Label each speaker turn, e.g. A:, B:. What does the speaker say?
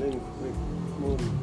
A: Link, click.